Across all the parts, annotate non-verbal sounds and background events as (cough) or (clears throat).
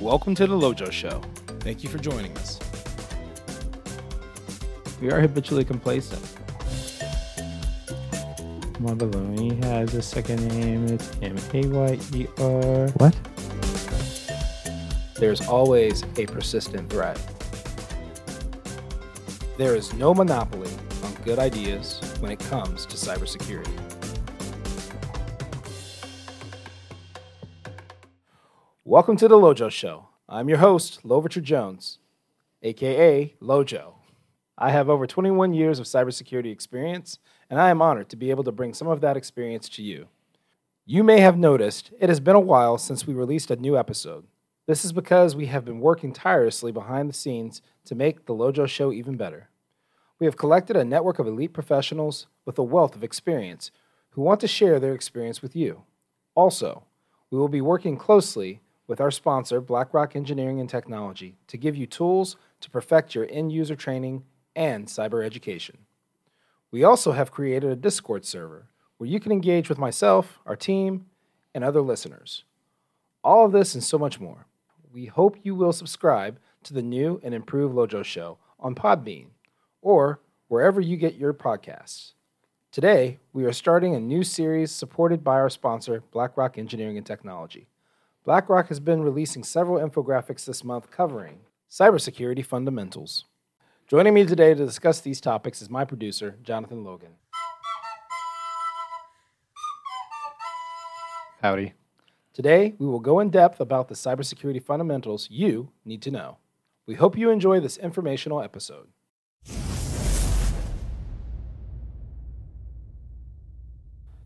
Welcome to the Lojo Show. Thank you for joining us. We are habitually complacent. Mabaloni has a second name. It's M A Y E R. What? There's always a persistent threat. There is no monopoly on good ideas when it comes to cybersecurity. Welcome to the Lojo Show. I'm your host, Loverture Jones, aka Lojo. I have over 21 years of cybersecurity experience, and I am honored to be able to bring some of that experience to you. You may have noticed it has been a while since we released a new episode. This is because we have been working tirelessly behind the scenes to make the Lojo Show even better. We have collected a network of elite professionals with a wealth of experience who want to share their experience with you. Also, we will be working closely with our sponsor, BlackRock Engineering and Technology, to give you tools to perfect your end user training and cyber education. We also have created a Discord server where you can engage with myself, our team, and other listeners. All of this and so much more. We hope you will subscribe to the new and improved Lojo Show on Podbean or wherever you get your podcasts. Today, we are starting a new series supported by our sponsor, BlackRock Engineering and Technology. BlackRock has been releasing several infographics this month covering cybersecurity fundamentals. Joining me today to discuss these topics is my producer, Jonathan Logan. Howdy. Today, we will go in depth about the cybersecurity fundamentals you need to know. We hope you enjoy this informational episode.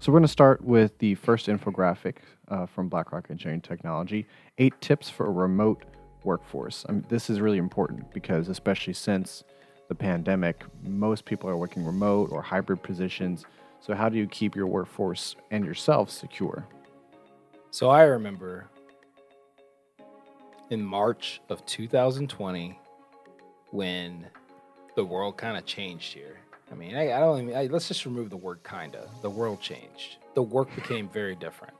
So we're going to start with the first infographic uh, from BlackRock Engineering Technology: eight tips for a remote workforce. I mean, this is really important because, especially since the pandemic, most people are working remote or hybrid positions. So, how do you keep your workforce and yourself secure? So I remember in March of 2020 when the world kind of changed here. I mean, I, I don't even, I, let's just remove the word kinda. The world changed. The work became very different.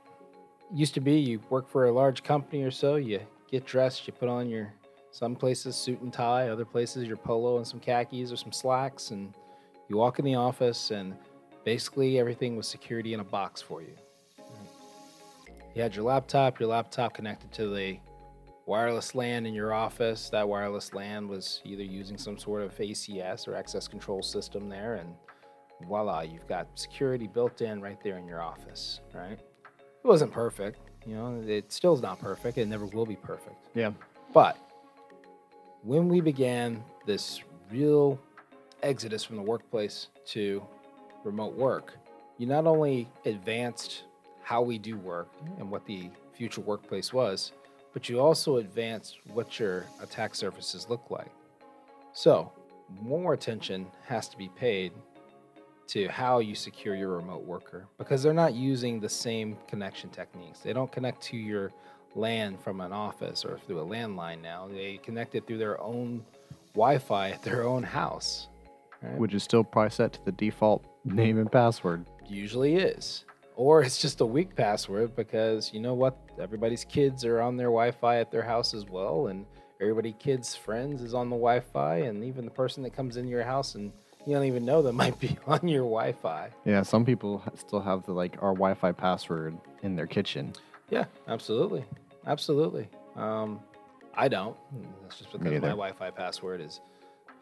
Used to be you work for a large company or so, you get dressed, you put on your, some places suit and tie, other places your polo and some khakis or some slacks, and you walk in the office and basically everything was security in a box for you. You had your laptop, your laptop connected to the wireless LAN in your office. That wireless LAN was either using some sort of ACS or access control system there, and voila, you've got security built in right there in your office, right? It wasn't perfect, you know, it still is not perfect, it never will be perfect. Yeah. But when we began this real exodus from the workplace to remote work, you not only advanced how we do work and what the future workplace was, but you also advance what your attack surfaces look like. So, more attention has to be paid to how you secure your remote worker because they're not using the same connection techniques. They don't connect to your LAN from an office or through a landline now. They connect it through their own Wi Fi at their own house. right? Which is still probably set to the default name and password. usually is. Or it's just a weak password because you know what? Everybody's kids are on their Wi Fi at their house as well, and everybody kids' friends is on the Wi Fi, and even the person that comes in your house and you don't even know them (laughs) might be on your Wi Fi. Yeah, some people still have the like our Wi-Fi password in their kitchen. Yeah, absolutely. Absolutely. Um, I don't. That's just because my. Wi Fi password is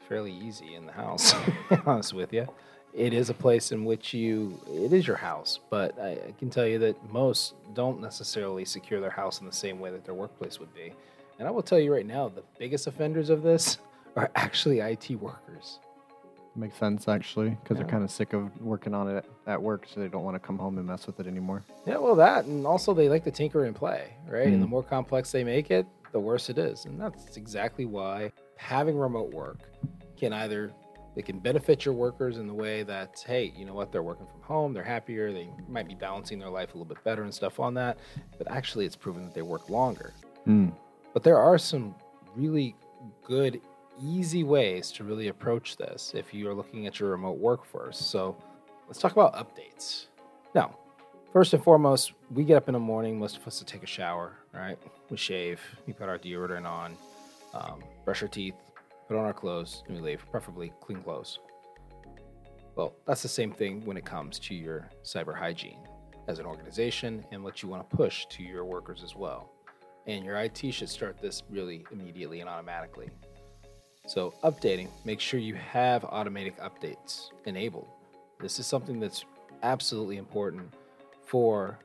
fairly easy in the house, (laughs) to be honest with you. It is a place in which you, it is your house, but I, I can tell you that most don't necessarily secure their house in the same way that their workplace would be. And I will tell you right now, the biggest offenders of this (laughs) are actually IT workers. Makes sense actually, because Yeah. they're kind of sick of working on it at work, so they don't want to come home and mess with it anymore. Yeah, well, that, and also they like to tinker and play, right? And the Mm. more complex they make it, the worse it is. And that's exactly why having remote work can either it can benefit your workers in the way that hey, you know what, they're working from home, they're happier, they might be balancing their life a little bit better and stuff on that. But actually, it's proven that they work longer. Mm. But there are some really good, easy ways to really approach this if you are looking at your remote workforce. So let's talk about updates. Now, first and foremost, we get up in the morning, most of us to take a shower, right? we shave, we put our deodorant on, um, brush our teeth, put on our clothes, and we leave, preferably clean clothes. Well, that's the same thing when it comes to your cyber hygiene as an organization and what you want to push to your workers as well. And your IT should start this really immediately and automatically. So, updating, make sure you have automatic updates enabled. This is something that's absolutely important for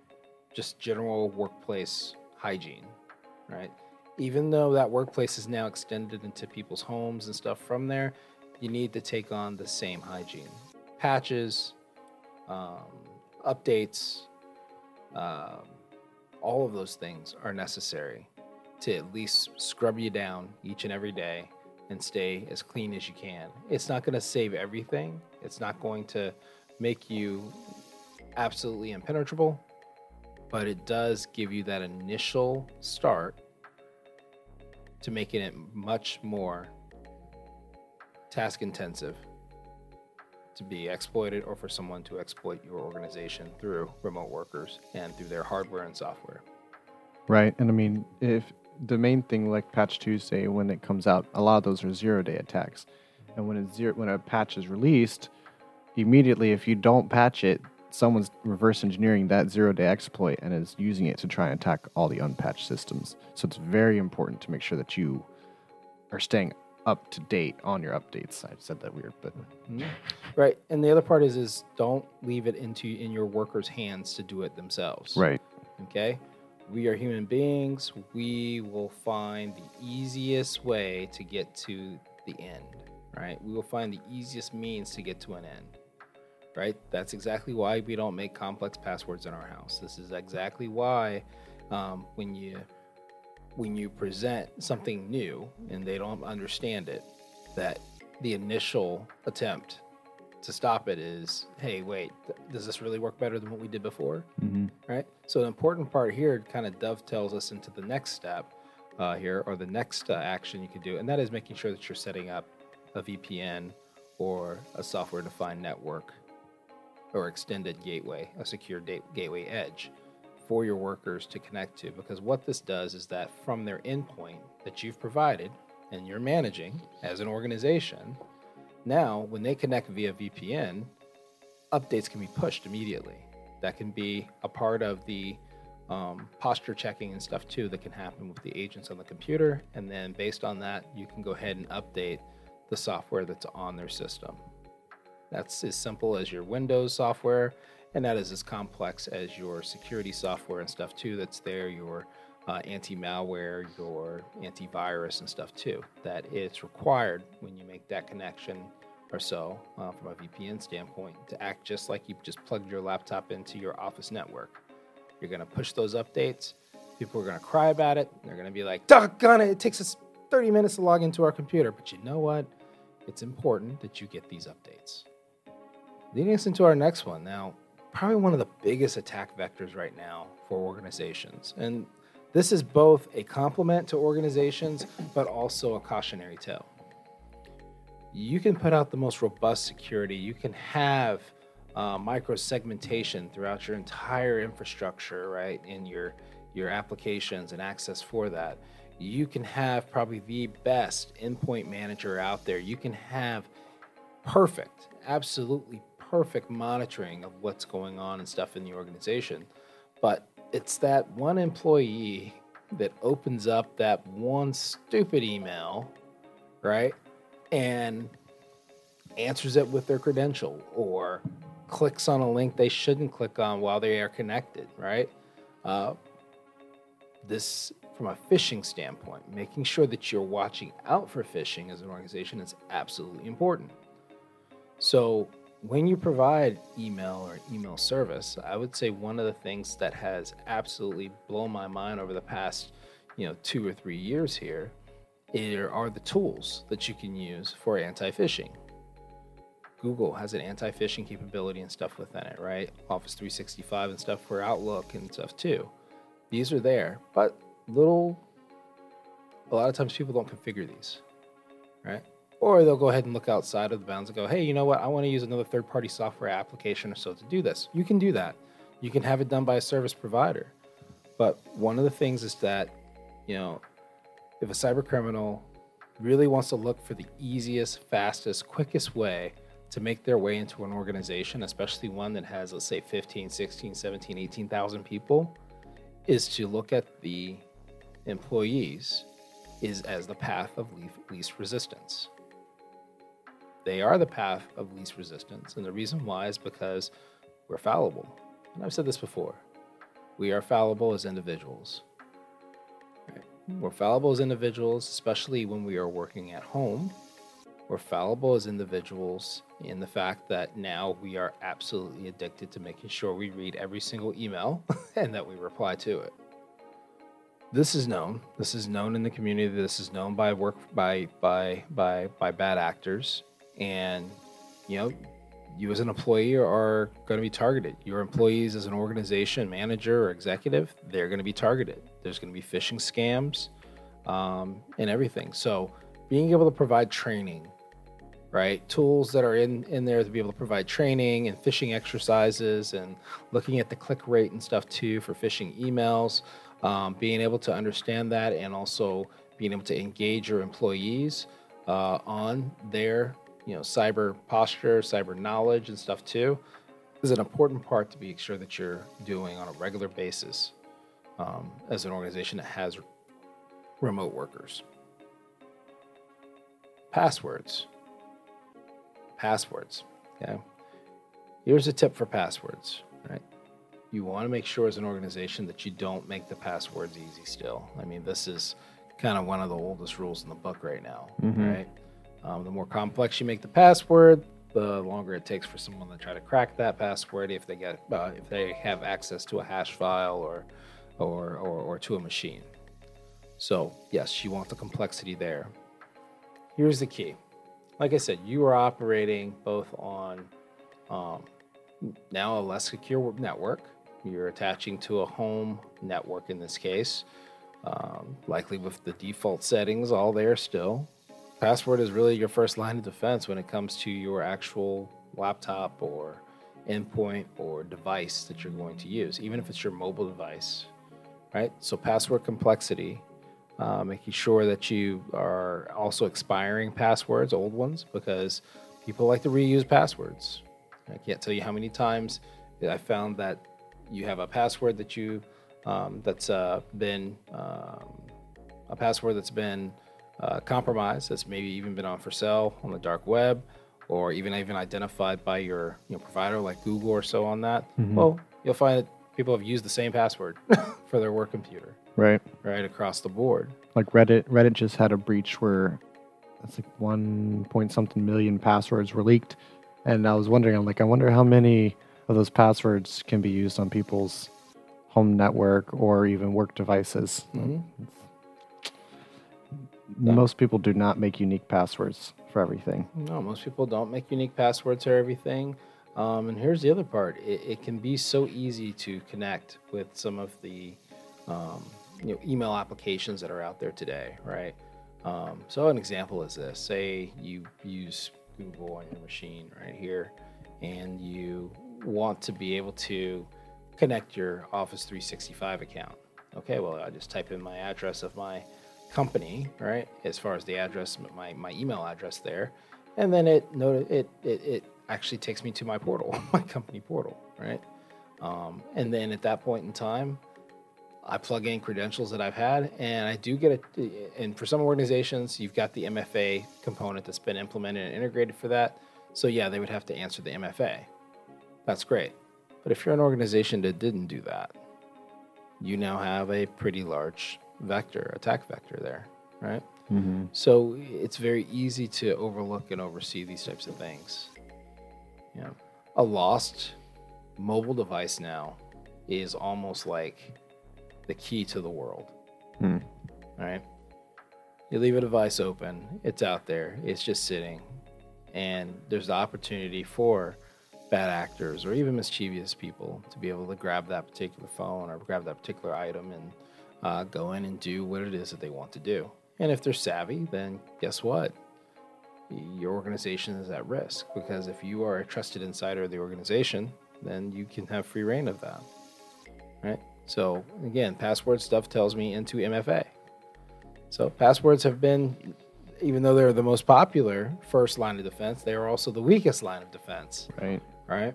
just general workplace hygiene, right? Even though that workplace is now extended into people's homes and stuff from there, you need to take on the same hygiene. Patches, um, updates, um, all of those things are necessary to at least scrub you down each and every day and stay as clean as you can. It's not going to save everything, it's not going to make you absolutely impenetrable, but it does give you that initial start to making it much more task intensive to be exploited or for someone to exploit your organization through remote workers and through their hardware and software. Right. And I mean, if the main thing like patch Tuesday when it comes out, a lot of those are zero day attacks. And when it's zero when a patch is released, immediately if you don't patch it, someone's reverse engineering that zero day exploit and is using it to try and attack all the unpatched systems. So it's very important to make sure that you are staying up to date on your updates. I said that weird, but (laughs) right. And the other part is is don't leave it into in your workers' hands to do it themselves. Right. Okay. We are human beings. We will find the easiest way to get to the end. Right. We will find the easiest means to get to an end right? That's exactly why we don't make complex passwords in our house. This is exactly why um, when you when you present something new and they don't understand it, that the initial attempt to stop it is, hey, wait, th- does this really work better than what we did before? Mm-hmm. Right. So the important part here kind of dovetails us into the next step uh, here, or the next uh, action you can do, and that is making sure that you're setting up a VPN or a software-defined network or extended gateway, a secure gateway edge for your workers to connect to. Because what this does is that from their endpoint that you've provided and you're managing as an organization, now when they connect via VPN, updates can be pushed immediately. That can be a part of the um, posture checking and stuff too that can happen with the agents on the computer. And then based on that, you can go ahead and update the software that's on their system. That's as simple as your Windows software, and that is as complex as your security software and stuff too. That's there, your uh, anti-malware, your antivirus and stuff too. That it's required when you make that connection or so uh, from a VPN standpoint to act just like you just plugged your laptop into your office network. You're going to push those updates. People are going to cry about it. They're going to be like, doggone it, it takes us 30 minutes to log into our computer. But you know what? It's important that you get these updates. Leading us into our next one. Now, probably one of the biggest attack vectors right now for organizations. And this is both a compliment to organizations, but also a cautionary tale. You can put out the most robust security, you can have uh, micro segmentation throughout your entire infrastructure, right? In your your applications and access for that. You can have probably the best endpoint manager out there. You can have perfect, absolutely perfect monitoring of what's going on and stuff in the organization. But it's that one employee that opens up that one stupid email, right? And answers it with their credential or clicks on a link they shouldn't click on while they are connected, right? Uh, this, from a phishing standpoint, making sure that you're watching out for phishing as an organization is absolutely important. So, when you provide email or email service, I would say one of the things that has absolutely blown my mind over the past, you know, two or three years here are the tools that you can use for anti-phishing. Google has an anti-phishing capability and stuff within it, right? Office 365 and stuff for Outlook and stuff too. These are there, but little a lot of times people don't configure these, right? Or they'll go ahead and look outside of the bounds and go, hey, you know what? I want to use another third party software application or so to do this. You can do that. You can have it done by a service provider. But one of the things is that You know, if a cyber criminal really wants to look for the easiest, fastest, quickest way to make their way into an organization, especially one that has, let's say, 15, 16, 17, 18,000 people, is to look at the employees is as the path of least resistance. They are the path of least resistance. And the reason why is because we're fallible. And I've said this before we are fallible as individuals. We're fallible as individuals, especially when we are working at home. We're fallible as individuals in the fact that now we are absolutely addicted to making sure we read every single email (laughs) and that we reply to it this is known. This is known in the community. This is known by work by by by by bad actors, and you know, you as an employee are going to be targeted. Your employees as an organization manager or executive, they're going to be targeted. There's going to be phishing scams um, and everything. So, being able to provide training, right? Tools that are in in there to be able to provide training and phishing exercises and looking at the click rate and stuff too for phishing emails um, being able to understand that and also being able to engage your employees uh, on their you know cyber posture cyber knowledge and stuff too is an important part to be sure that you're doing on a regular basis um, as an organization that has remote workers passwords passwords okay here's a tip for passwords right you want to make sure as an organization that you don't make the passwords easy still. I mean, this is kind of one of the oldest rules in the book right now, mm-hmm. right? Um, the more complex you make the password, the longer it takes for someone to try to crack that password if they get uh, if they have access to a hash file or, or or or to a machine. So yes, you want the complexity there. Here's the key. Like I said, you are operating both on um, now a less secure network, you're attaching to a home network in this case, um, likely with the default settings all there still. Password is really your first line of defense when it comes to your actual laptop or endpoint or device that you're going to use, even if it's your mobile device, right? So, password complexity, uh, making sure that you are also expiring passwords, old ones, because people like to reuse passwords. I can't tell you how many times I found that you have a password that you um, that's uh, been um, a password that's been uh, compromised, that's maybe even been on for sale on the dark web, or even even identified by your you know, provider like Google or so on that. Mm-hmm. Well, you'll find that people have used the same password (laughs) for their work computer. Right. Right across the board. Like Reddit, Reddit just had a breach where that's like one point something million passwords were leaked, and I was wondering, I'm like, I wonder how many of those passwords can be used on people's home network or even work devices. Mm-hmm. Most people do not make unique passwords for everything. No, most people don't make unique passwords for everything. Um, and here's the other part: it, it, can be so easy to connect with some of the um, you know, email applications that are out there today, right? Um, so an example is this: say you use Google on your machine right here, and you want to be able to connect your Office 365 account. Okay, well, I just type in my address of my company, right? As far as the address, my, my email address there, and then it it, it it actually takes me to my portal, (laughs) my company portal, right? Um, and then at that point in time, I plug in credentials that I've had, and I do get it. And for some organizations, you've got the MFA component that's been implemented and integrated for that. So yeah, they would have to answer the MFA. That's great. But if you're an organization that didn't do that, you now have a pretty large vector, attack vector there, right? Mm-hmm. So it's very easy to overlook and oversee these types of things. You know, a lost mobile device now is almost like the key to the world. Mm. Right? You leave a device open, it's out there, it's just sitting, and there's the opportunity for bad actors or even mischievous people to be able to grab that particular phone or grab that particular item and uh, go in and do what it is that they want to do. And if they're savvy, then guess what? Your organization is at risk because if you are a trusted insider of the organization, then you can have free reign of that. Right? So again, password stuff tells me into MFA. So passwords have been, even though they're the most popular first line of defense, they are also the weakest line of defense, Right. right?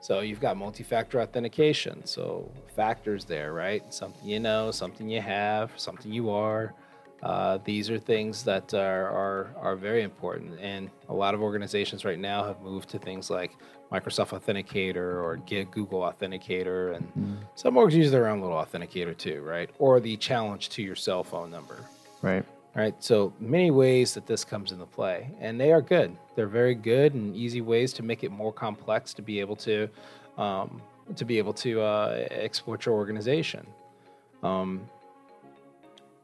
So you've got multi-factor authentication. So factors there, right? Something you know, something you have, something you are. Uh, these are things that are, are are very important, and a lot of organizations right now have moved to things like Microsoft Authenticator or Google Authenticator, and some orgs use their own little authenticator too, right? Or the challenge to your cell phone number, Right. Right? So many ways that this comes into play, and they are good. They're very good and easy ways to make it more complex to be able to um, to be able to uh, exploit your organization. Um,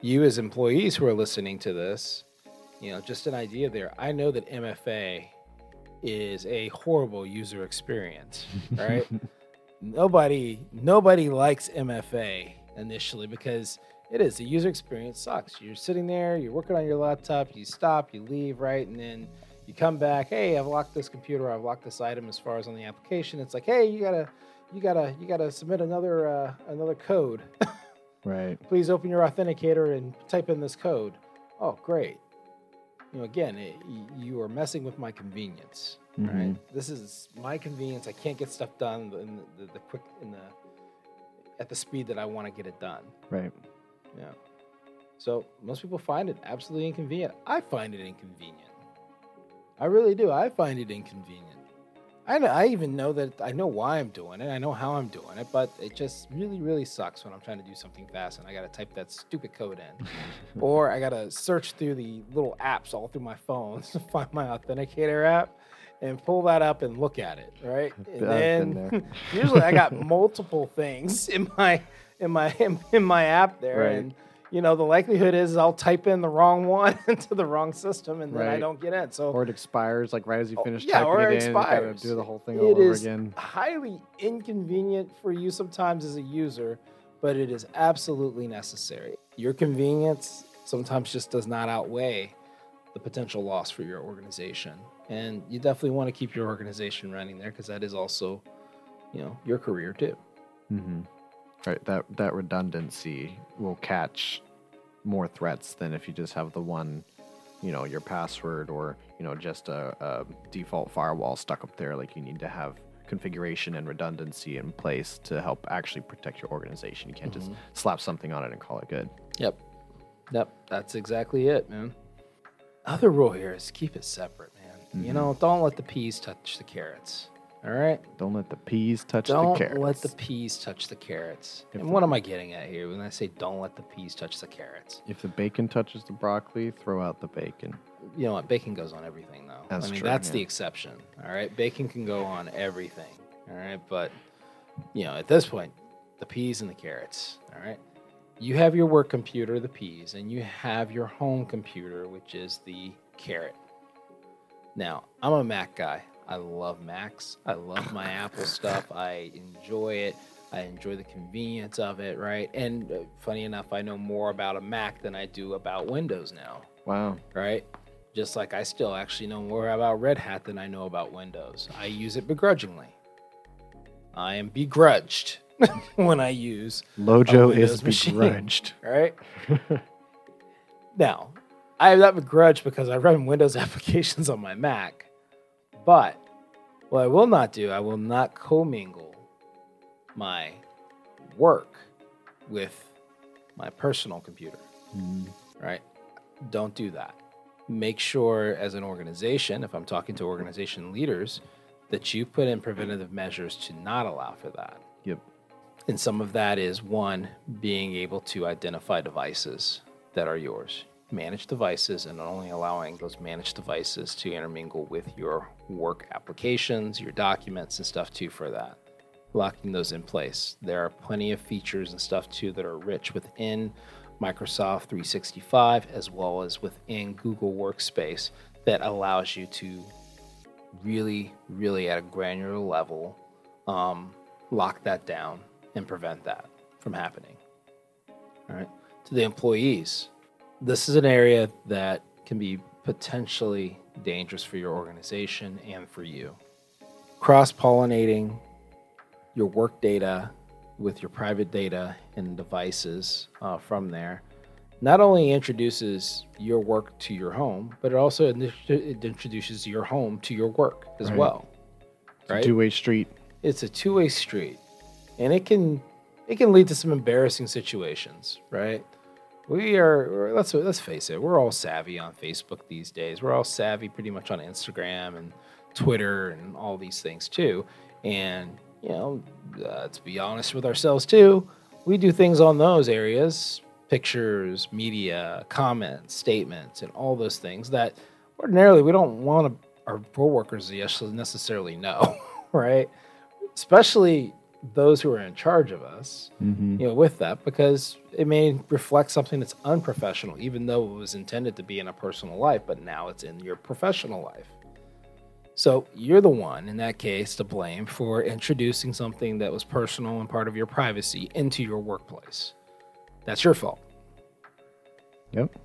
you as employees who are listening to this, you know, just an idea there. I know that MFA is a horrible user experience, (laughs) right? nobody nobody likes MFA initially because it is the user experience sucks. You're sitting there, you're working on your laptop, you stop, you leave, right, and then you come back. Hey, I've locked this computer. I've locked this item as far as on the application. It's like, hey, you gotta, you gotta, you gotta submit another uh, another code. (laughs) Right. Please open your authenticator and type in this code. Oh, great. You know, again, it, you are messing with my convenience, right? Mhm. This is my convenience. I can't get stuff done in the, the, the quick in the at the speed that I want to get it done. Right. Yeah. So most people find it absolutely inconvenient. I find it inconvenient. I really do. I find it inconvenient. I know, I even know that I know why I'm doing it. I know how I'm doing it, but it just really, really sucks when I'm trying to do something fast and I got to type that stupid code in, (laughs) or I got to search through the little apps all through my phone (laughs) to find my authenticator app and pull that up and look at it. Right, (laughs) and then usually I got multiple things in my in my (laughs) in, my app there, Right. and you know the likelihood is I'll type in the wrong one (laughs) into the wrong system, and then I don't get in. So Or it expires like right as you finish. Oh, finish yeah, typing or it it in. you gotta expires. do the whole thing It all over again. highly inconvenient for you sometimes as a user, but it is absolutely necessary. Your convenience sometimes just does not outweigh the potential loss for your organization. And you definitely want to keep your organization running there because that is also, you know, your career too. hmm Right. That that redundancy will catch more threats than if you just have the one, you know, your password or you know just a, a default firewall stuck up there. Like you need to have configuration and redundancy in place to help actually protect your organization. You can't just mm-hmm. slap something on it and call it good. Yep. Yep. That's exactly it, man. Other rule here is keep it separate, man. You mm-hmm. know, don't let the peas touch the carrots. All right? Don't let the peas touch don't the carrots. Don't let the peas touch the carrots. If and the- what am I getting at here when I say don't let the peas touch the carrots? if the bacon touches the broccoli, throw out the bacon. You know what? Bacon goes on everything, though. That's I mean, true, that's the exception. All right, bacon can go on everything. All right, but you know, at this point, the peas and the carrots. All right, you have your work computer, the peas, and you have your home computer, which is the carrot. Now, I'm a Mac guy. I love Macs. I love my Apple stuff. I enjoy it. I enjoy the convenience of it, right? And uh, funny enough, I know more about a Mac than I do about Windows now Wow. right? Just like I still actually know more about Red Hat than I know about Windows. I use it begrudgingly. I am begrudged (laughs) when I use, Lojo is machine. begrudged. (laughs) right? now, I have that begrudge because I run Windows (laughs) applications on my Mac. But what I will not do, I will not commingle my work with my personal computer Mm, right? Don't do that. Make sure, as an organization, if I'm talking to organization leaders, that you put in preventative measures to not allow for that. Yep. And some of that is one, being able to identify devices that are yours, manage devices, and only allowing those managed devices to intermingle with your work applications, your documents, and stuff too for that. Locking those in place. There are plenty of features and stuff too that are rich within Microsoft 365 as well as within Google Workspace that allows you to really, really at a granular level um, lock that down and prevent that from happening. All right. To the employees, this is an area that can be potentially dangerous for your organization and for you. Cross pollinating your work data with your private data and devices uh, from there not only introduces your work to your home, but it also it introduces your home to your work as Right. well. Right? Two way street. it's a two-way street and it can it can lead to some embarrassing situations right we are let's let's face it we're all savvy on facebook these days. We're all savvy pretty much on instagram and twitter and all these things too. And you know uh, to be honest with ourselves too we do things on those areas pictures media comments statements and all those things that ordinarily we don't want our coworkers to necessarily know (laughs) right? Especially those who are in charge of us, Mm-hmm. you know, with that, because it may reflect something that's unprofessional, even though it was intended to be in a personal life, but now it's in your professional life. So you're the one in that case to blame for introducing something that was personal and part of your privacy into your workplace. That's your fault. Yep.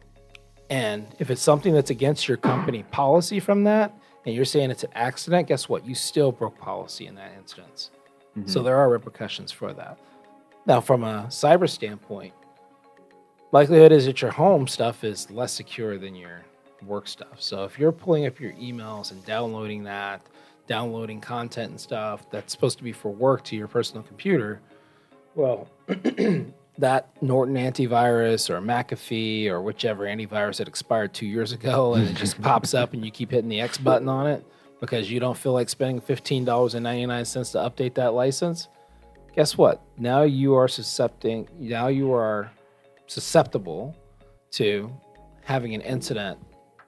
And if it's something that's against your company policy from that, and you're saying it's an accident, guess what? You still broke policy in that instance. So mm-hmm. there are repercussions for that. Now, from a cyber standpoint, likelihood is that your home stuff is less secure than your work stuff. So if you're pulling up your emails and downloading that, downloading content and stuff that's supposed to be for work to your personal computer, well, (clears throat) that Norton antivirus or McAfee or whichever antivirus that expired two years ago and it just (laughs) pops up and you keep hitting the X button on it because you don't feel like spending $15.99 to update that license, guess what? Now you are suscepting, now you are susceptible to having an incident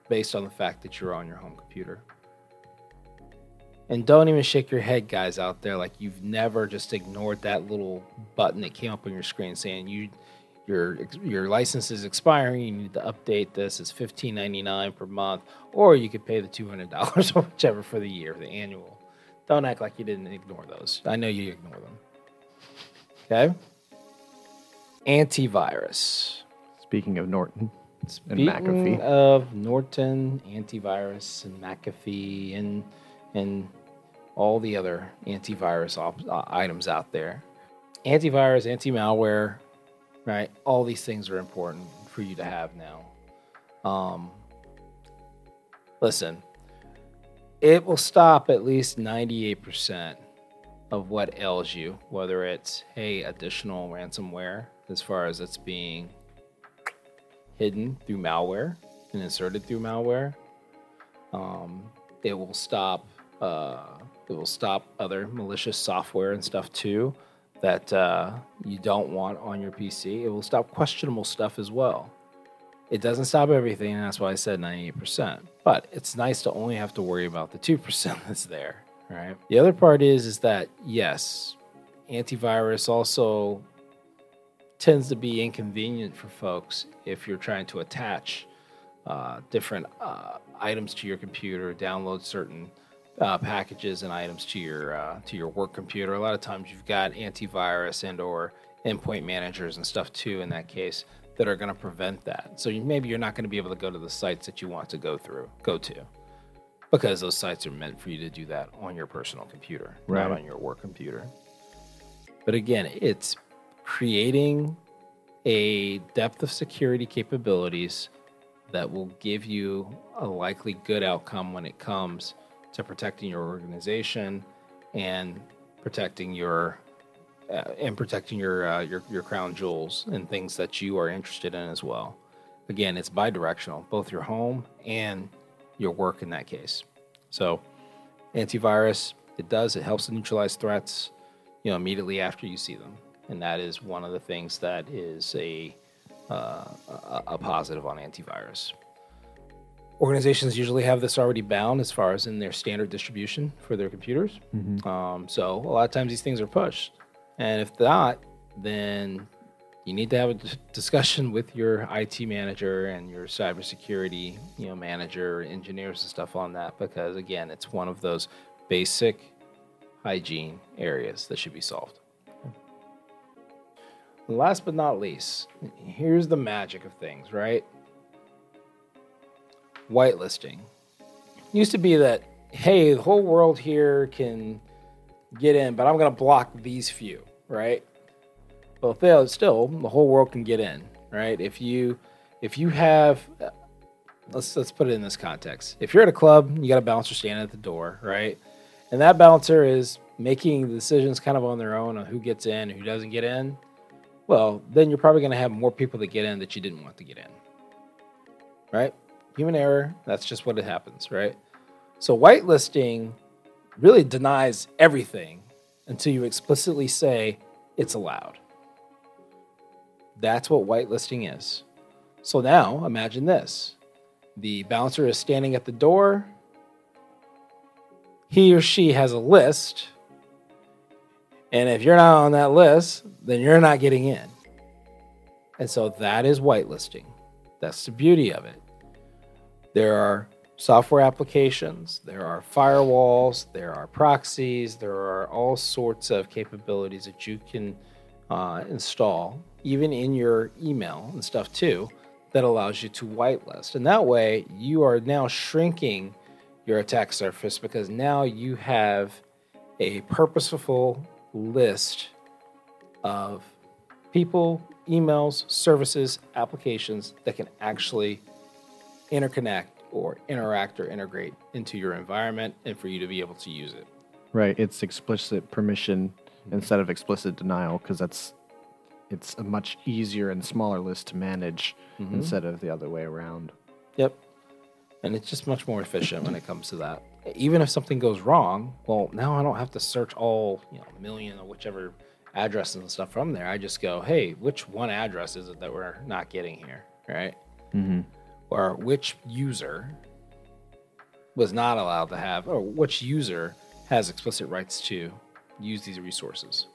based on the fact that you're on your home computer. And don't even shake your head, guys out there, like you've never just ignored that little button that came up on your screen saying you your your license is expiring. You need to update this. It's fifteen ninety nine per month, or you could pay the two hundred dollars (laughs) or whichever for the year, the annual. Don't act like you didn't ignore those. I know you ignore them. Okay. Antivirus. Speaking of Norton and Speaking McAfee. of Norton antivirus and McAfee and and all the other antivirus op- uh, items out there, antivirus, anti-malware, right? All these things are important for you to have now. Um, listen, it will stop at least ninety-eight percent of what ails you, whether it's hey additional ransomware as far as it's being hidden through malware and inserted through malware. Um, it will stop. Uh, it will stop other malicious software and stuff too that uh, you don't want on your PC. It will stop questionable stuff as well. It doesn't stop everything, and that's why I said 98%. But it's nice to only have to worry about the 2% (laughs) that's there, right? The other part is is that yes, antivirus also tends to be inconvenient for folks if you're trying to attach uh, different uh, items to your computer, download certain uh, packages and items to your uh, to your work computer. A lot of times you've got antivirus and or endpoint managers and stuff too. In that case, that are going to prevent that. So you, maybe you're not going to be able to go to the sites that you want to go through, go to, because those sites are meant for you to do that on your personal computer, Right. not on your work computer. But again, it's creating a depth of security capabilities that will give you a likely good outcome when it comes to protecting your organization and protecting your uh, and protecting your, uh, your your crown jewels and things that you are interested in as well. Again, it's bi-directional, both your home and your work in that case. So, antivirus it does it helps to neutralize threats, you know, immediately after you see them, and that is one of the things that is a uh, a, a positive on antivirus. Organizations usually have this already bound as far as in their standard distribution for their computers. Um, so a lot of times these things are pushed, and if not, then you need to have a discussion with your IT manager and your cybersecurity, you know, manager, engineers and stuff on that because again, it's one of those basic hygiene areas that should be solved. Last but not least, here's the magic of things, right? Whitelisting. Used to be that, hey, the whole world here can get in, but I'm going to block these few, right? Well, still, still, the whole world can get in, right? If you if you have let's let's put it in this context. If you're at a club, you got a bouncer standing at the door, right? And that bouncer is making the decisions kind of on their own on who gets in and who doesn't get in. Well, then you're probably going to have more people that get in that you didn't want to get in. Right? Human error, that's just what it happens, right? So whitelisting really denies everything until you explicitly say it's allowed. That's what whitelisting is. So now imagine this the bouncer is standing at the door. He or she has a list. And if you're not on that list, then you're not getting in. And so that is whitelisting. That's the beauty of it. There are software applications, there are firewalls, there are proxies, there are all sorts of capabilities that you can uh, install, even in your email and stuff too, that allows you to whitelist. And that way, you are now shrinking your attack surface because now you have a purposeful list of people, emails, services, applications that can actually interconnect or interact or integrate into your environment and for you to be able to use it. Right. It's explicit permission instead of explicit denial because that's it's a much easier and smaller list to manage mm-hmm. instead of the other way around. Yep. And it's just much more efficient when it comes to that. Even if something goes wrong, well, now I don't have to search all, you know, million or whichever addresses and stuff from there. I just go, hey, which one address is it that we're not getting here, right? Mm-hmm. Or which user was not allowed to have, or which user has explicit rights to use these resources.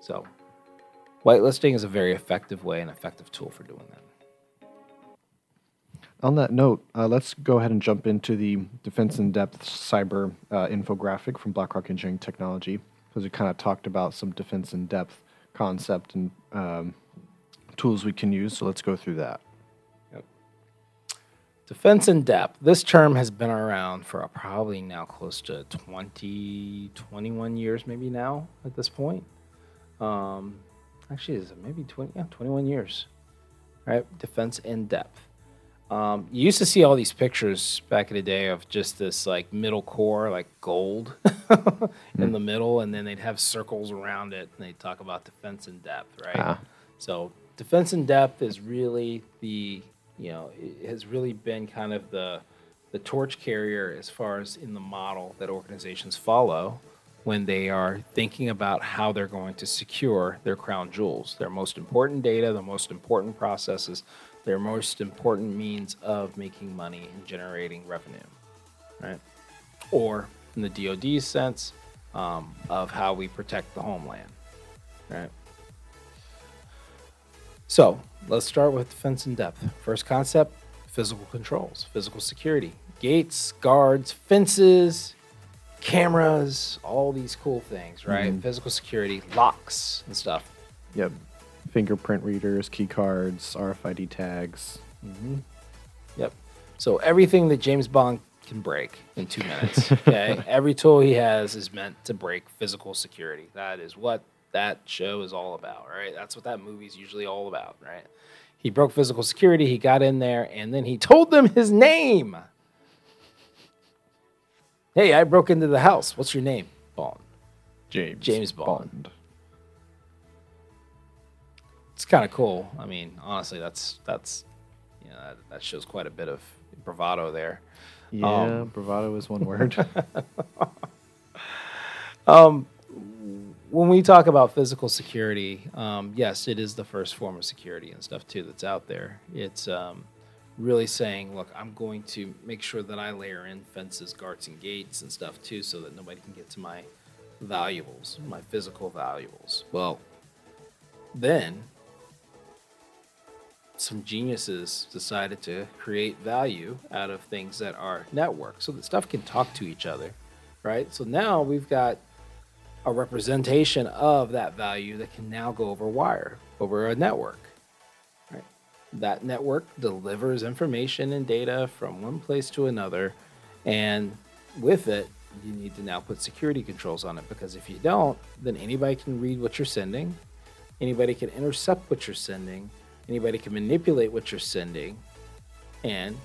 So Whitelisting is a very effective way and effective tool for doing that. On that note, uh, let's go ahead and jump into the defense in depth cyber uh, infographic from BlackRock Engineering Technology, because we kind of talked about some defense in depth concept and um, tools we can use. So let's go through that. Defense in depth. This term has been around for probably now close to 20, 21 years, maybe now at this point. Um, actually is maybe 20 yeah 21 years right defense in depth um, you used to see all these pictures back in the day of just this like middle core like gold (laughs) in mm. the middle and then they'd have circles around it and they'd talk about defense in depth right uh so defense in depth is really the you know it has really been kind of the the torch carrier as far as in the model that organizations follow when they are thinking about how they're going to secure their crown jewels, their most important data, the most important processes, their most important means of making money and generating revenue, right? Or in the DoD sense, um, of how we protect the homeland, right? So let's start with defense in depth. First concept physical controls, physical security, gates, guards, fences, cameras, all these cool things, right? Mm-hmm. Physical security, locks and stuff. Yep. Fingerprint readers, key cards, RFID tags. Mm-hmm. Yep. So everything that James Bond can break in two minutes. (laughs) Okay. Every tool he has is meant to break physical security. That is what that show is all about, right? That's what that movie's usually all about, right? He broke physical security, he got in there, and then he told them his name. Hey, I broke into the house. What's your name? Bond. James. James Bond. Bond. It's kind of cool. I mean, honestly, that's that's you know that, that shows quite a bit of bravado there. Yeah, um, bravado is one word. (laughs) um, when we talk about physical security, um, yes, it is the first form of security and stuff too that's out there. It's um, really saying, look, I'm going to make sure that I layer in fences, guards, and gates and stuff too, so that nobody can get to my valuables, my physical valuables. Well, then some geniuses decided to create value out of things that are networked so that stuff can talk to each other, right? So now we've got a representation of that value that can now go over wire, over a network. That network delivers information and data from one place to another. And with it, you need to now put security controls on it because if you don't, then anybody can read what you're sending, anybody can intercept what you're sending, anybody can manipulate what you're sending, and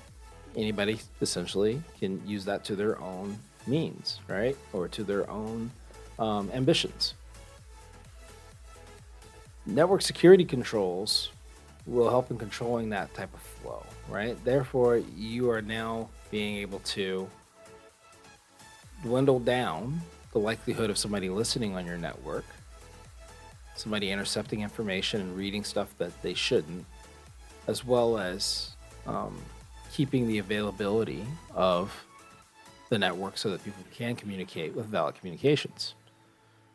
anybody essentially can use that to their own means, right? Or to their own um, ambitions. Network security controls will help in controlling that type of flow, right? Therefore, you are now being able to dwindle down the likelihood of somebody listening on your network, somebody intercepting information and reading stuff that they shouldn't, as well as um, keeping the availability of the network so that people can communicate with valid communications.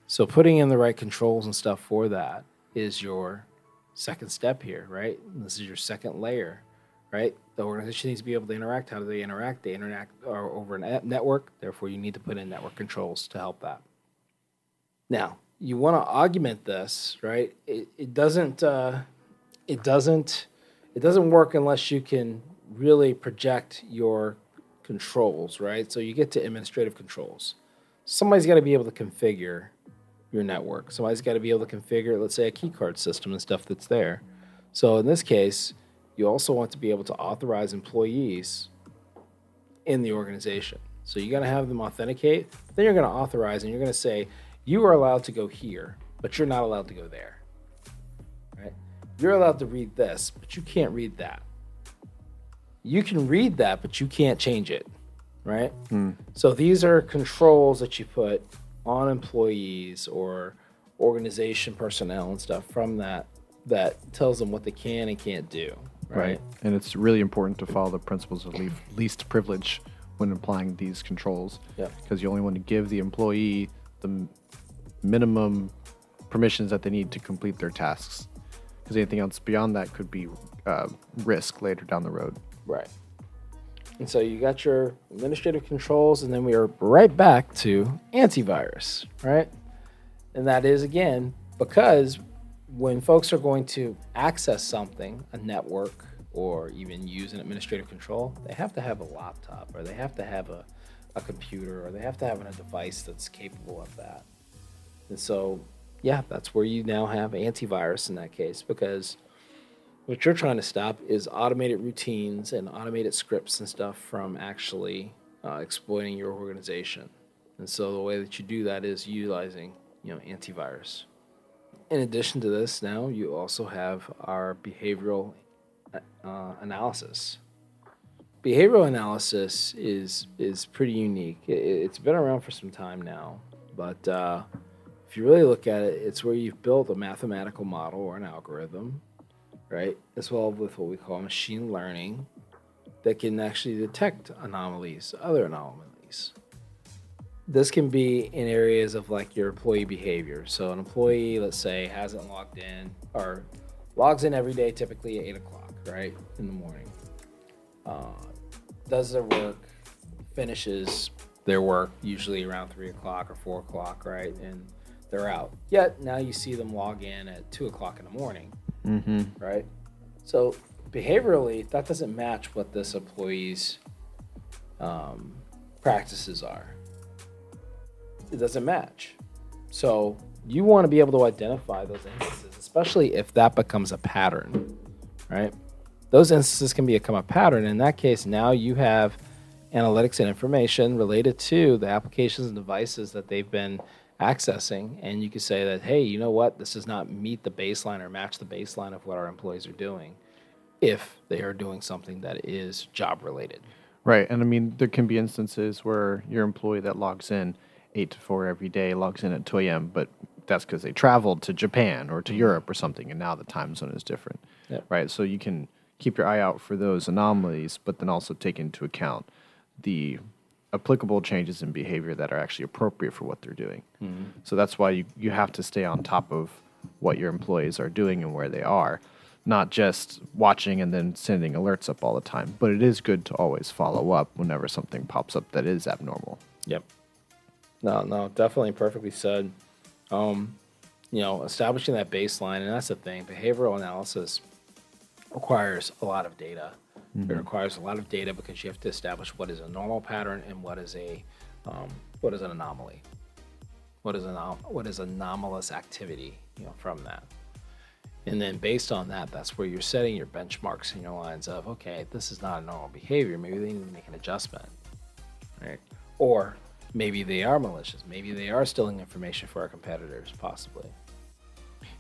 So, putting in the right controls and stuff for that is your second step here, right? This is your second layer, right? The organization needs to be able to interact. How do they interact? They interact over a network. Therefore, you need to put in network controls to help that. Now, you want to augment this, right? It, it doesn't. Uh, it doesn't. It doesn't work unless you can really project your controls, right? So you get to administrative controls. Somebody's got to be able to configure your network. Somebody's got to be able to configure, let's say, a key card system and stuff that's there. So in this case, you also want to be able to authorize employees in the organization. So you got to have them authenticate. Then you're going to authorize, and you're going to say you are allowed to go here, but you're not allowed to go there. Right? You're allowed to read this, but you can't read that. You can read that, but you can't change it. Right? Mm. So these are controls that you put on employees or organization personnel and stuff from that that tells them what they can and can't do. Right. right. And it's really important to follow the principles of least privilege when applying these controls. Yeah. Because you only want to give the employee the minimum permissions that they need to complete their tasks. Because anything else beyond that could be uh, risk later down the road. Right. And so you got your administrative controls, and then we are right back to antivirus, right? And that is again because when folks are going to access something, a network, or even use an administrative control, they have to have a laptop, or they have to have a, a computer, or they have to have a device that's capable of that. And so, yeah, that's where you now have antivirus in that case because what you're trying to stop is automated routines and automated scripts and stuff from actually uh, exploiting your organization. And so the way that you do that is utilizing, you know, antivirus. In addition to this, now you also have our behavioral uh, analysis. Behavioral analysis is is pretty unique. It, has been around for some time now, but uh, if you really look at it, it's where you've built a mathematical model or an algorithm right? As well with what we call machine learning that can actually detect anomalies, other anomalies. This can be in areas of like your employee behavior. So an employee, let's say, hasn't logged in or logs in every day, typically at eight o'clock, right, in the morning. Uh, does their work, finishes their work usually around three o'clock or four o'clock, right, and they're out. Yet now you see them log in at two o'clock in the morning mm-hmm. right? So behaviorally, that doesn't match what this employee's um, practices are. It doesn't match. So you want to be able to identify those instances, especially if that becomes a pattern, right? Those instances can become a pattern. In that case, now you have analytics and information related to the applications and devices that they've been accessing and you could say that hey you know what this does not meet the baseline or match the baseline of what our employees are doing if they are doing something that is job related right and i mean there can be instances where your employee that logs in 8 to 4 every day logs in at 2 a.m but that's because they traveled to japan or to mm-hmm. europe or something and now the time zone is different yep. right so you can keep your eye out for those anomalies but then also take into account the applicable changes in behavior that are actually appropriate for what they're doing. Mm-hmm. So that's why you, you have to stay on top of what your employees are doing and where they are, not just watching and then sending alerts up all the time. But it is good to always follow up whenever something pops up that is abnormal. Yep. No, no, definitely perfectly said. Um, you know, establishing that baseline, and that's the thing. Behavioral analysis requires a lot of data. Mm-hmm. It requires a lot of data because you have to establish what is a normal pattern and what is a um, what is an anomaly. What is an what is anomalous activity, you know, from that. And then based on that, that's where you're setting your benchmarks and your lines of, okay, this is not a normal behavior. Maybe they need to make an adjustment. Right. Or maybe they are malicious. Maybe they are stealing information for our competitors, possibly.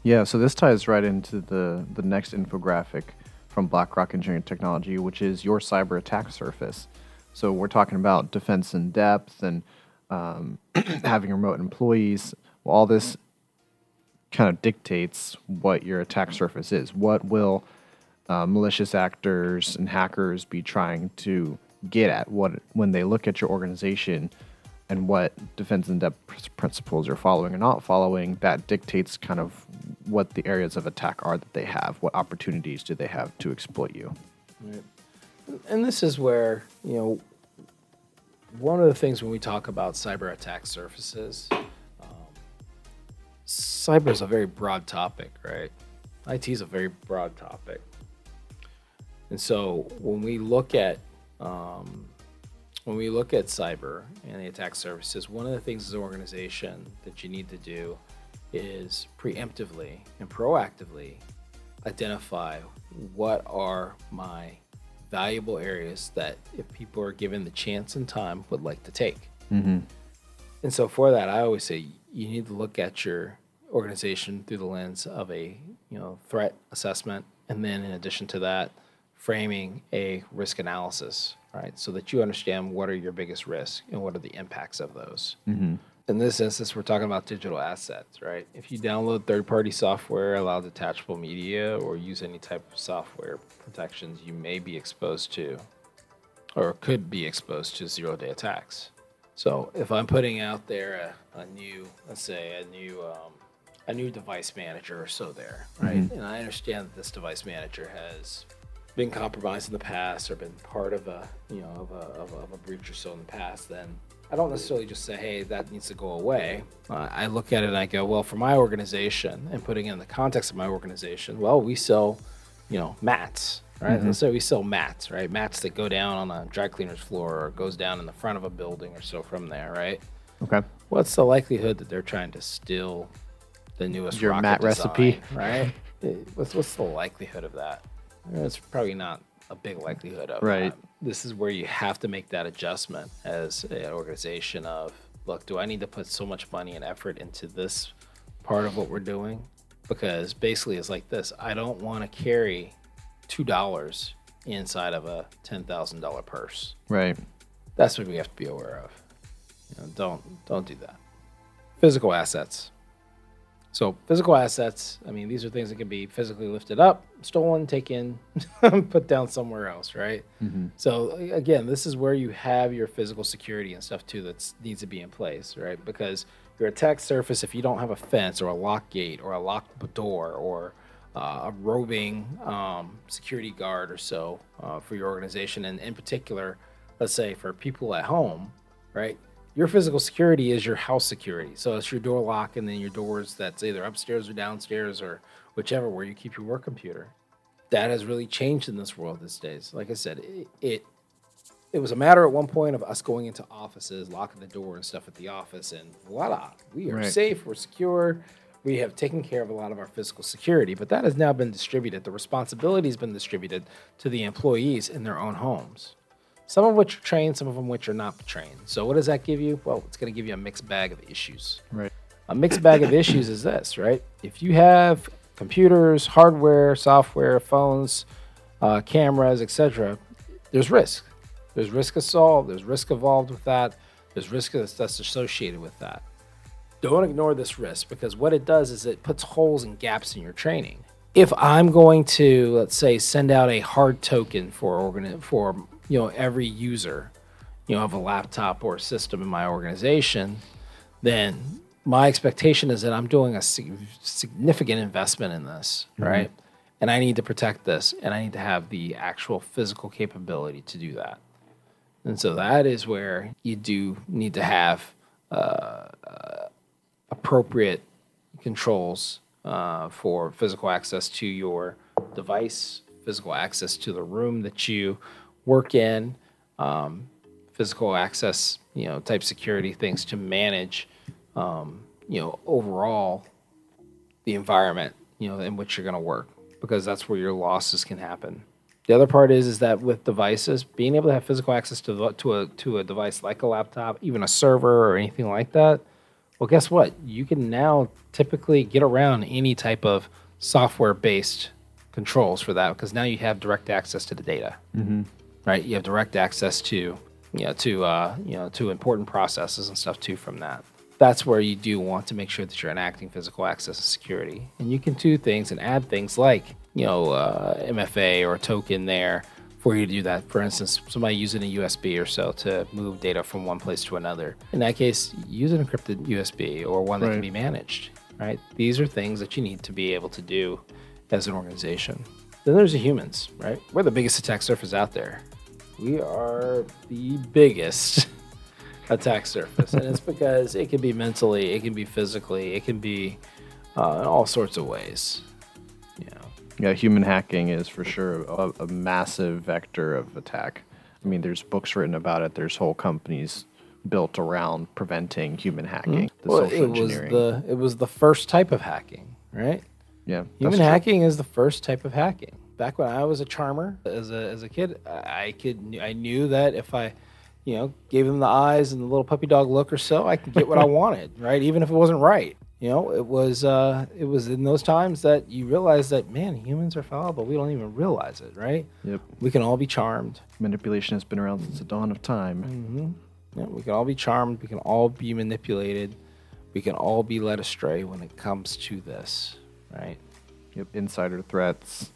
Yeah, so this ties right into the, the next infographic from Black Rock Engineering Technology, which is your cyber attack surface. So we're talking about defense in depth and um, (clears throat) having remote employees. Well, all this kind of dictates what your attack surface is. What will uh, malicious actors and hackers be trying to get at? What when they look at your organization and what defense in depth principles you're following or not following, that dictates kind of what the areas of attack are that they have. What opportunities do they have to exploit you? Right. And this is where you know one of the things when we talk about cyber attack surfaces cyber is a very broad topic, right? IT is a very broad topic. And so when we look at um, when we look at cyber and the attack surfaces, one of the things as an organization that you need to do is preemptively and proactively identify what are my valuable areas that if people are given the chance and time would like to take. Mm-hmm. And so for that, I always say you need to look at your organization through the lens of a you know threat assessment, and then in addition to that, framing a risk analysis, right? So that you understand what are your biggest risks and what are the impacts of those. Mm-hmm. In this instance, we're talking about digital assets, right? If you download third-party software, allow detachable media, or use any type of software protections, you may be exposed to, or could be exposed to zero-day attacks. So if I'm putting out there a, a new, let's say a new um, a new device manager or so there, right? Mm-hmm. And I understand that this device manager has been compromised in the past or been part of a you know of a, of a, of a breach or so in the past, then I don't necessarily just say, hey, that needs to go away. Uh, I look at it and I go, well, for my organization and putting it in the context of my organization, well, we sell, you know, mats, right? Mm-hmm. So we sell mats, right? Mats that go down on a dry cleaner's floor or goes down in the front of a building or so from there, right? Okay. What's the likelihood that they're trying to steal the newest your mat design, recipe, right? (laughs) what's what's the likelihood of that? It's probably not a big likelihood of right. That. This is where you have to make that adjustment as an organization of look, do I need to put so much money and effort into this part of what we're doing? Because basically it's like this. I don't want to carry two dollars inside of a ten thousand dollar purse. Right. That's what we have to be aware of. You know, don't don't do that. Physical assets. So physical assets, I mean, these are things that can be physically lifted up, stolen, taken, (laughs) put down somewhere else, right? Mm-hmm. So again, this is where you have your physical security and stuff too that needs to be in place, right? Because your attack surface, if you don't have a fence or a lock gate or a locked door or uh, a roving um, security guard or so uh, for your organization, and in particular, let's say for people at home, right? Your physical security is your house security. So it's your door lock and then your doors that's either upstairs or downstairs or whichever where you keep your work computer. That has really changed in this world these days. Like I said, it, it it was a matter at one point of us going into offices, locking the door and stuff at the office, and voila, we are right. safe, we're secure, we have taken care of a lot of our physical security. But that has now been distributed. The responsibility has been distributed to the employees in their own homes. Some of which are trained, some of them which are not trained. So what does that give you? Well, it's going to give you a mixed bag of issues. Right. A mixed bag of issues is this, right? If you have computers, hardware, software, phones, uh, cameras, etc., there's risk. There's risk assault. There's risk involved with that. There's risk that's associated with that. Don't ignore this risk because what it does is it puts holes and gaps in your training. If I'm going to, let's say, send out a hard token for organ- for you know every user you know of a laptop or a system in my organization then my expectation is that i'm doing a significant investment in this mm-hmm. right and i need to protect this and i need to have the actual physical capability to do that and so that is where you do need to have uh, uh, appropriate controls uh, for physical access to your device, physical access to the room that you work in, um, physical access, you know, type security things to manage, um, you know, overall the environment you know in which you're going to work because that's where your losses can happen. The other part is is that with devices, being able to have physical access to to a to a device like a laptop, even a server or anything like that. Well, guess what? You can now typically get around any type of software based controls for that because now you have direct access to the data. Mm-hmm. Right? You have direct access to you know to uh, you know to important processes and stuff too from that. That's where you do want to make sure that you're enacting physical access and security, and you can do things and add things like you know uh, MFA or a token there for you to do that. For instance, somebody using a USB or so to move data from one place to another. In that case, use an encrypted USB or one that Right. can be managed. Right? These are things that you need to be able to do as an organization. Then there's the humans, right? We're the biggest attack surface out there. We are the biggest (laughs) attack surface, and it's because it can be mentally, it can be physically, it can be uh, in all sorts of ways. You know, Yeah, human hacking is for sure a, a massive vector of attack. I mean, there's books written about it. There's whole companies built around preventing human hacking, the Hmm? Well, social it was the it was the first type of hacking, right? yeah, Human hacking is the first type of hacking. Back when I was a charmer as a as a kid, I could I knew that if I, you know, gave them the eyes and the little puppy dog look or so, I could get what I (laughs) wanted, right? Even if it wasn't right. You know, it was uh, it was in those times that you realize that man, humans are fallible. We don't even realize it, right? Yep. We can all be charmed. Manipulation has been around since the dawn of time. Mm-hmm. Yeah, we can all be charmed. We can all be manipulated. We can all be led astray when it comes to this, right? Yep. Insider threats,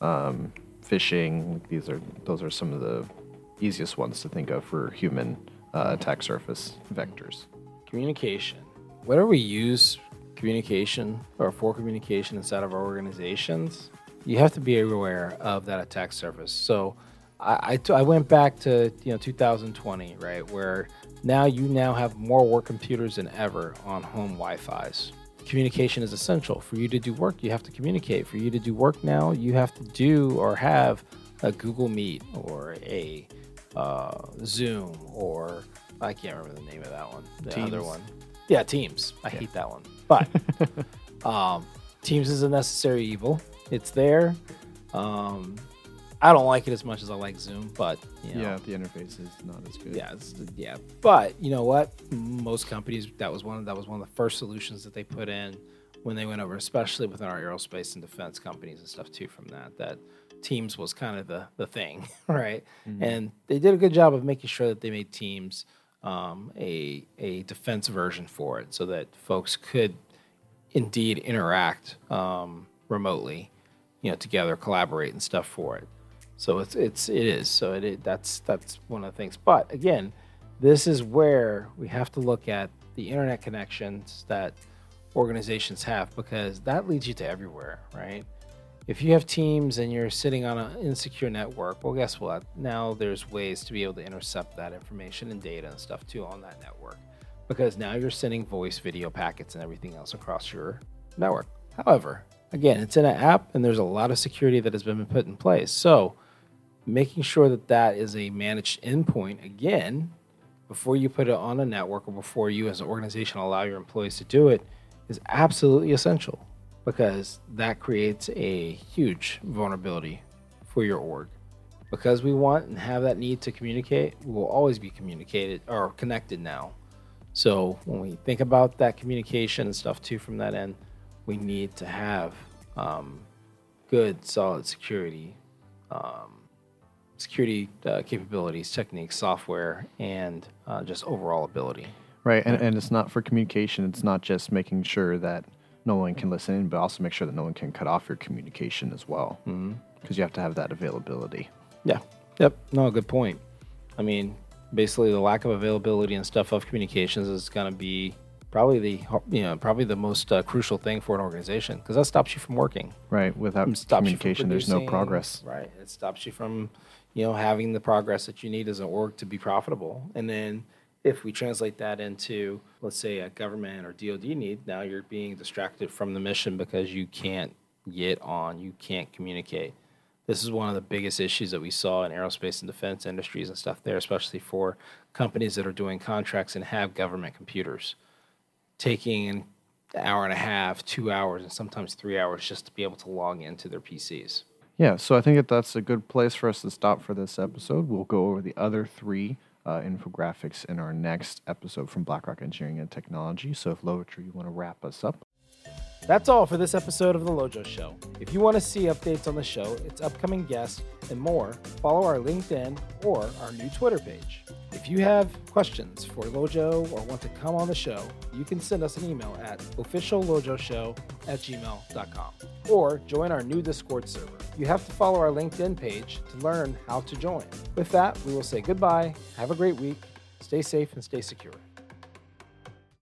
um, phishing. These are those are some of the easiest ones to think of for human uh, attack surface vectors. Communication. Whenever we use communication or for communication inside of our organizations, you have to be aware of that attack surface. So I, I, t- I went back to you know 2020, right, where now you now have more work computers than ever on home Wi-Fi's. Communication is essential for you to do work. You have to communicate. For you to do work now, you have to do or have a Google Meet or a uh, Zoom or I can't remember the name of that one. The other one. Yeah, Teams. I hate that one. But (laughs) um, Teams is a necessary evil. It's there. Um, I don't like it as much as I like Zoom, but you know, Yeah, the interface is not as good. yeah, yeah. But you know what? Most companies that was one of, that was one of the first solutions that they put in when they went over, especially within our aerospace and defense companies and stuff too. From that, that Teams was kind of the the thing, (laughs) right? And they did a good job of making sure that they made Teams um, a a defense version for it, so that folks could indeed interact um, remotely, you know, together, collaborate and stuff for it. So it's it's it is. So it, it that's that's one of the things. But again, this is where we have to look at the internet connections that organizations have because that leads you to everywhere, right? If you have teams and you're sitting on an insecure network, well, guess what? Now there's ways to be able to intercept that information and data and stuff too on that network because now you're sending voice, video packets, and everything else across your network. However, again, it's in an app and there's a lot of security that has been put in place. So, making sure that that is a managed endpoint again before you put it on a network or before you as an organization allow your employees to do it is absolutely essential because that creates a huge vulnerability for your org. Because we want and have that need to communicate, we will always be communicated or connected now. So when we think about that communication and stuff too from that end, we need to have um, good, solid security, um, security uh, capabilities, techniques, software, and uh, just overall ability. Right, and, and it's not for communication. It's not just making sure that no one can listen in, but also make sure that no one can cut off your communication as well. Because Mm-hmm. you have to have that availability. Yeah. Yep. No, good point. I mean, basically, the lack of availability and stuff of communications is going to be probably the you know probably the most uh, crucial thing for an organization because that stops you from working. Right, without stops communication, there's no progress. Right. It stops you from, you know, having the progress that you need an org to be profitable. And then if we translate that into, let's say, a government or DoD need, now you're being distracted from the mission because you can't get on, you can't communicate. This is one of the biggest issues that we saw in aerospace and defense industries and stuff there, especially for companies that are doing contracts and have government computers taking an hour and a half, two hours, and sometimes three hours just to be able to log into their PCs. Yeah, so I think that that's a good place for us to stop for this episode. We'll go over the other three uh, infographics in our next episode from Black Rock Engineering and Technology. So, if Lovicher, you want to wrap us up. That's all for this episode of The LoJo Show. If you want to see updates on the show, its upcoming guests, and more, follow our LinkedIn or our new Twitter page. If you have questions for LoJo or want to come on the show, you can send us an email at officiallojoshow at gmail.com or join our new Discord server. You have to follow our LinkedIn page to learn how to join. With that, we will say goodbye, have a great week, stay safe, and stay secure.